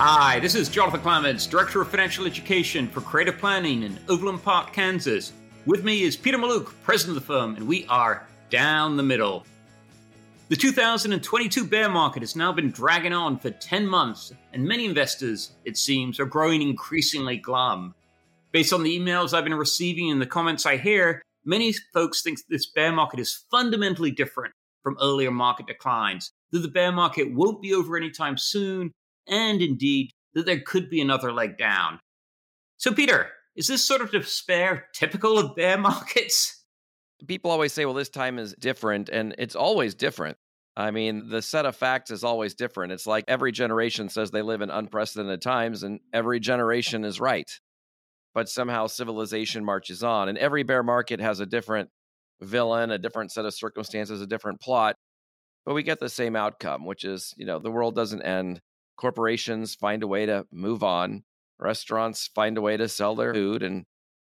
Hi, this is Jonathan Clements, Director of Financial Education for Creative Planning in Overland Park, Kansas. With me is Peter Mallouk, President of the firm, and we are down the middle. The 2022 bear market has now been dragging on for 10 months, and many investors, it seems, are growing increasingly glum. Based on the emails I've been receiving and the comments I hear, many folks think this bear market is fundamentally different from earlier market declines, that the bear market won't be over anytime soon, and indeed that there could be another leg down. So, Peter, is this sort of despair typical of bear markets? People always say, well, this time is different, and it's always different. I mean, the set of facts is always different. It's like every generation says they live in unprecedented times, and every generation is right. But somehow civilization marches on, and every bear market has a different villain, a different set of circumstances, a different plot. But we get the same outcome, which is, you know, the world doesn't end corporations find a way to move on, restaurants find a way to sell their food, and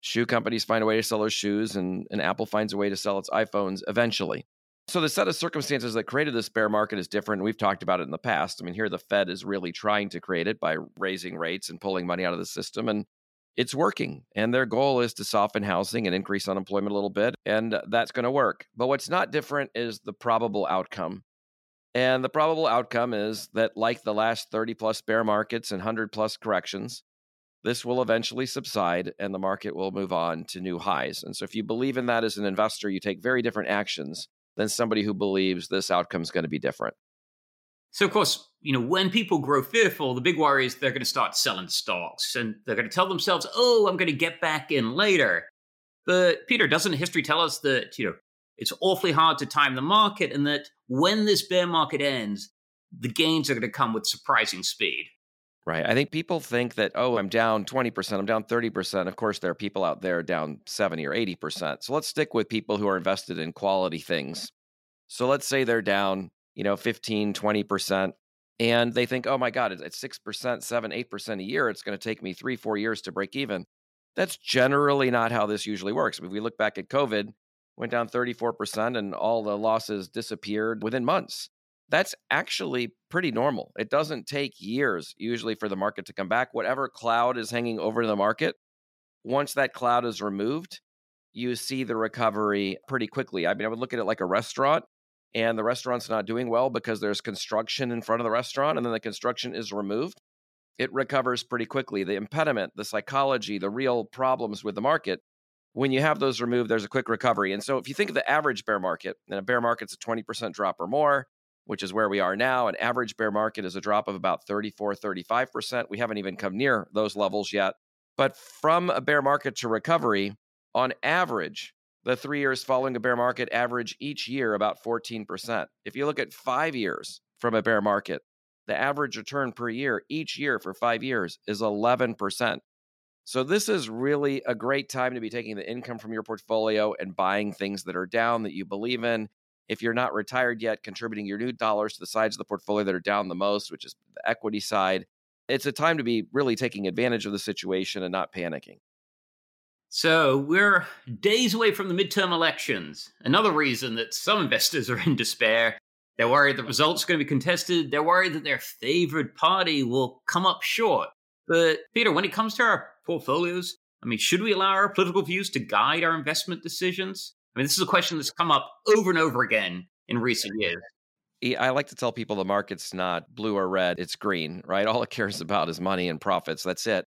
shoe companies find a way to sell their shoes, and, and Apple finds a way to sell its iPhones eventually. So the set of circumstances that created this bear market is different. We've talked about it in the past. I mean, here the Fed is really trying to create it by raising rates and pulling money out of the system, and it's working. And their goal is to soften housing and increase unemployment a little bit, and that's going to work. But what's not different is the probable outcome. And the probable outcome is that, like the last 30 plus bear markets and 100 plus corrections, this will eventually subside and the market will move on to new highs. And so, if you believe in that as an investor, you take very different actions than somebody who believes this outcome is going to be different. So, of course, you know, when people grow fearful, the big worry is they're going to start selling stocks and they're going to tell themselves, oh, I'm going to get back in later. But, Peter, doesn't history tell us that, you know, it's awfully hard to time the market, and that when this bear market ends, the gains are going to come with surprising speed. Right. I think people think that, oh, I'm down 20%, I'm down 30%. Of course, there are people out there down 70 or 80%. So let's stick with people who are invested in quality things. So let's say they're down, you know, 15, 20%, and they think, oh my God, it's 6%, 7, 8% a year. It's going to take me three, four years to break even. That's generally not how this usually works. If we look back at COVID, went down 34%, and all the losses disappeared within months. That's actually pretty normal. It doesn't take years usually for the market to come back. Whatever cloud is hanging over the market, once that cloud is removed, you see the recovery pretty quickly. I mean, I would look at it like a restaurant, and the restaurant's not doing well because there's construction in front of the restaurant, and then the construction is removed. It recovers pretty quickly. The impediment, the psychology, the real problems with the market when you have those removed, there's a quick recovery. And so if you think of the average bear market, and a bear market's a 20% drop or more, which is where we are now, an average bear market is a drop of about 34, 35%. We haven't even come near those levels yet. But from a bear market to recovery, on average, the three years following a bear market average each year about 14%. If you look at five years from a bear market, the average return per year each year for five years is 11%. So this is really a great time to be taking the income from your portfolio and buying things that are down that you believe in. If you're not retired yet, contributing your new dollars to the sides of the portfolio that are down the most, which is the equity side. It's a time to be really taking advantage of the situation and not panicking. So, we're days away from the midterm elections. Another reason that some investors are in despair. They're worried the results are going to be contested. They're worried that their favored party will come up short. But, Peter, when it comes to our portfolios? I mean, should we allow our political views to guide our investment decisions? I mean, this is a question that's come up over and over again in recent years. I like to tell people the market's not blue or red, it's green, right? All it cares about is money and profits. That's it.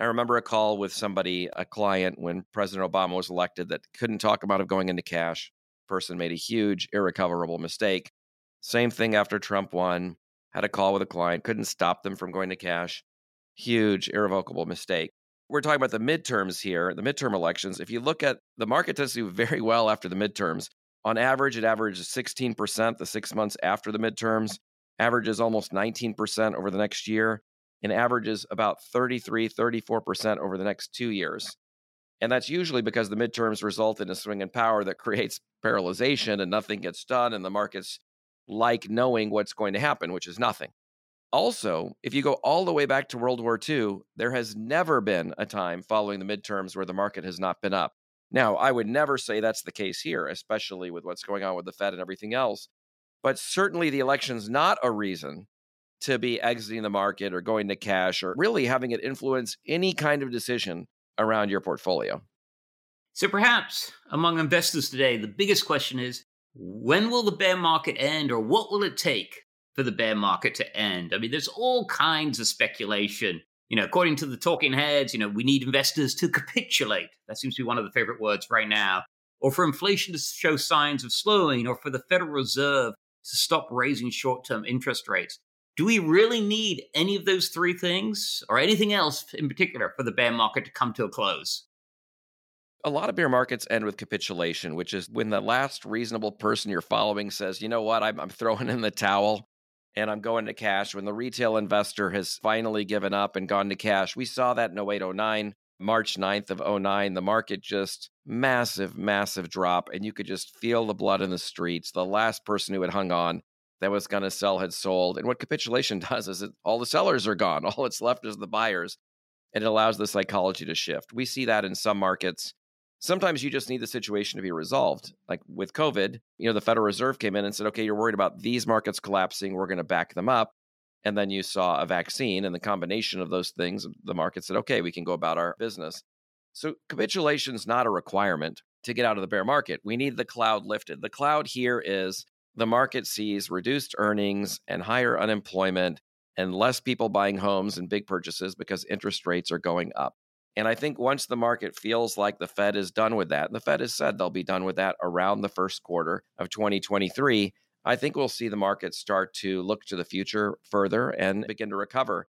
I remember a call with somebody, a client, when President Obama was elected that couldn't talk about going into cash. Person made a huge, irrecoverable mistake. Same thing after Trump won. Had a call with a client, couldn't stop them from going to cash. Huge, irrevocable mistake we're talking about the midterms here, the midterm elections. If you look at the market does do very well after the midterms. On average, it averages 16% the six months after the midterms, averages almost 19% over the next year, and averages about 33, 34% over the next two years. And that's usually because the midterms result in a swing in power that creates paralyzation and nothing gets done, and the markets like knowing what's going to happen, which is nothing. Also, if you go all the way back to World War II, there has never been a time following the midterms where the market has not been up. Now, I would never say that's the case here, especially with what's going on with the Fed and everything else. But certainly the election's not a reason to be exiting the market or going to cash or really having it influence any kind of decision around your portfolio. So perhaps among investors today, the biggest question is when will the bear market end or what will it take for the bear market to end? I mean, there's all kinds of speculation. You know, according to the talking heads, you know, we need investors to capitulate. That seems to be one of the favorite words right now. Or for inflation to show signs of slowing, or for the Federal Reserve to stop raising short term interest rates. Do we really need any of those three things or anything else in particular for the bear market to come to a close? A lot of bear markets end with capitulation, which is when the last reasonable person you're following says, you know what, I'm, I'm throwing in the towel and I'm going to cash. When the retail investor has finally given up and gone to cash, we saw that in 08, 09. March 9th of 09, the market just massive, massive drop. And you could just feel the blood in the streets. The last person who had hung on that was going to sell had sold. And what capitulation does is it, all the sellers are gone. All that's left is the buyers. And it allows the psychology to shift. We see that in some markets. Sometimes you just need the situation to be resolved. Like with COVID, you know, the Federal Reserve came in and said, okay, you're worried about these markets collapsing. We're going to back them up. And then you saw a vaccine and the combination of those things, the market said, okay, we can go about our business. So capitulation is not a requirement to get out of the bear market. We need the cloud lifted. The cloud here is the market sees reduced earnings and higher unemployment and less people buying homes and big purchases because interest rates are going up. And I think once the market feels like the Fed is done with that, and the Fed has said they'll be done with that around the first quarter of 2023, I think we'll see the market start to look to the future further and begin to recover.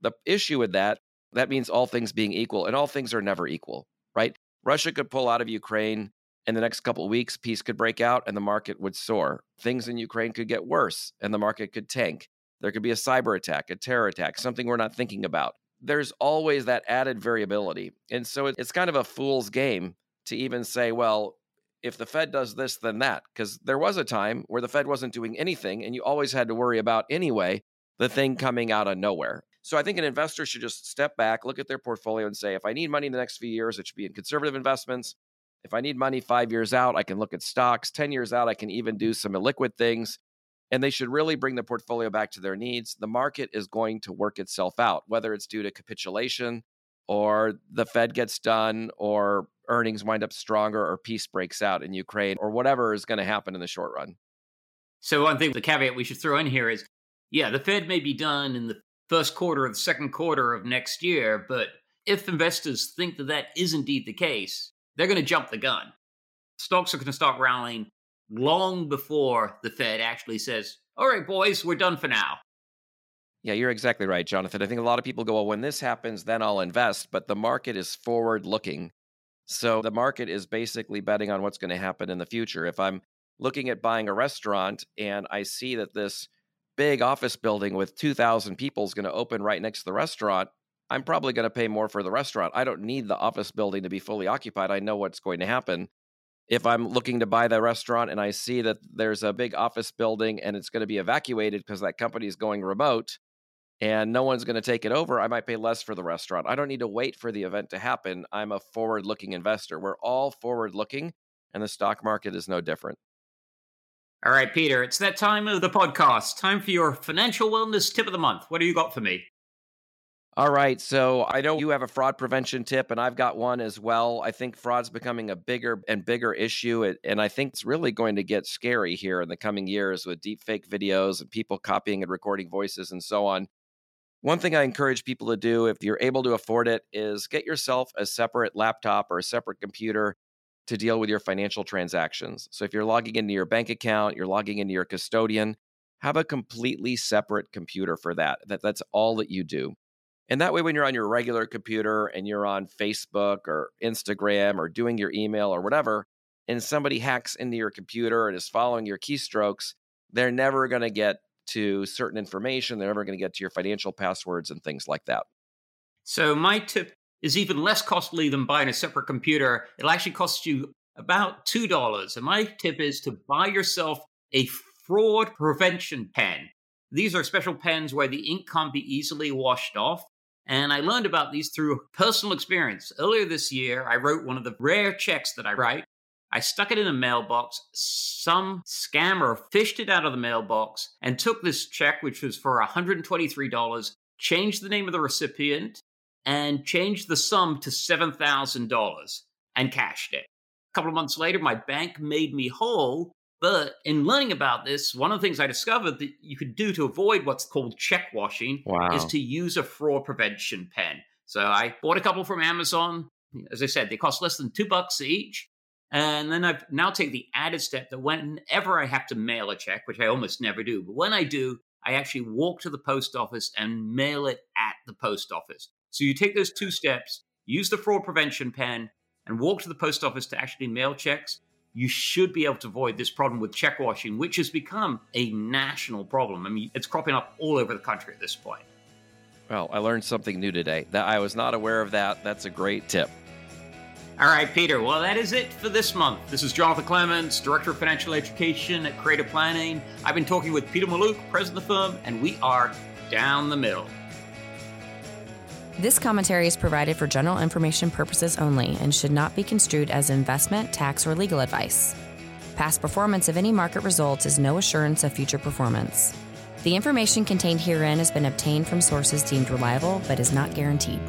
The issue with that, that means all things being equal, and all things are never equal, right? Russia could pull out of Ukraine in the next couple of weeks, peace could break out and the market would soar. Things in Ukraine could get worse and the market could tank. There could be a cyber attack, a terror attack, something we're not thinking about. There's always that added variability. And so it's kind of a fool's game to even say, well, if the Fed does this, then that. Because there was a time where the Fed wasn't doing anything and you always had to worry about anyway the thing coming out of nowhere. So I think an investor should just step back, look at their portfolio, and say, if I need money in the next few years, it should be in conservative investments. If I need money five years out, I can look at stocks. 10 years out, I can even do some illiquid things. And they should really bring the portfolio back to their needs. The market is going to work itself out, whether it's due to capitulation or the Fed gets done or earnings wind up stronger or peace breaks out in Ukraine or whatever is going to happen in the short run. So, one thing, the caveat we should throw in here is yeah, the Fed may be done in the first quarter or the second quarter of next year, but if investors think that that is indeed the case, they're going to jump the gun. Stocks are going to start rallying long before the Fed actually says, all right, boys, we're done for now. Yeah, you're exactly right, Jonathan. I think a lot of people go, well, when this happens, then I'll invest. But the market is forward looking. So the market is basically betting on what's going to happen in the future. If I'm looking at buying a restaurant and I see that this big office building with 2,000 people is going to open right next to the restaurant, I'm probably going to pay more for the restaurant. I don't need the office building to be fully occupied. I know what's going to happen. If I'm looking to buy the restaurant and I see that there's a big office building and it's going to be evacuated because that company is going remote and no one's going to take it over, I might pay less for the restaurant. I don't need to wait for the event to happen. I'm a forward looking investor. We're all forward looking, and the stock market is no different. All right, Peter, it's that time of the podcast. Time for your financial wellness tip of the month. What do you got for me? All right. So I know you have a fraud prevention tip, and I've got one as well. I think fraud's becoming a bigger and bigger issue. And I think it's really going to get scary here in the coming years with deep fake videos and people copying and recording voices and so on. One thing I encourage people to do, if you're able to afford it, is get yourself a separate laptop or a separate computer to deal with your financial transactions. So if you're logging into your bank account, you're logging into your custodian, have a completely separate computer for that. That that's all that you do. And that way, when you're on your regular computer and you're on Facebook or Instagram or doing your email or whatever, and somebody hacks into your computer and is following your keystrokes, they're never going to get to certain information. They're never going to get to your financial passwords and things like that. So, my tip is even less costly than buying a separate computer. It'll actually cost you about $2. And my tip is to buy yourself a fraud prevention pen. These are special pens where the ink can't be easily washed off. And I learned about these through personal experience. Earlier this year, I wrote one of the rare checks that I write. I stuck it in a mailbox. Some scammer fished it out of the mailbox and took this check, which was for $123, changed the name of the recipient, and changed the sum to $7,000 and cashed it. A couple of months later, my bank made me whole. But in learning about this, one of the things I discovered that you could do to avoid what's called check washing wow. is to use a fraud prevention pen. So I bought a couple from Amazon. As I said, they cost less than two bucks each. And then I've now taken the added step that whenever I have to mail a check, which I almost never do, but when I do, I actually walk to the post office and mail it at the post office. So you take those two steps, use the fraud prevention pen, and walk to the post office to actually mail checks. You should be able to avoid this problem with check washing, which has become a national problem. I mean, it's cropping up all over the country at this point. Well, I learned something new today. That I was not aware of that. That's a great tip. All right, Peter. Well, that is it for this month. This is Jonathan Clements, Director of Financial Education at Creative Planning. I've been talking with Peter Mallouk, President of the firm, and we are down the middle. This commentary is provided for general information purposes only and should not be construed as investment, tax, or legal advice. Past performance of any market results is no assurance of future performance. The information contained herein has been obtained from sources deemed reliable but is not guaranteed.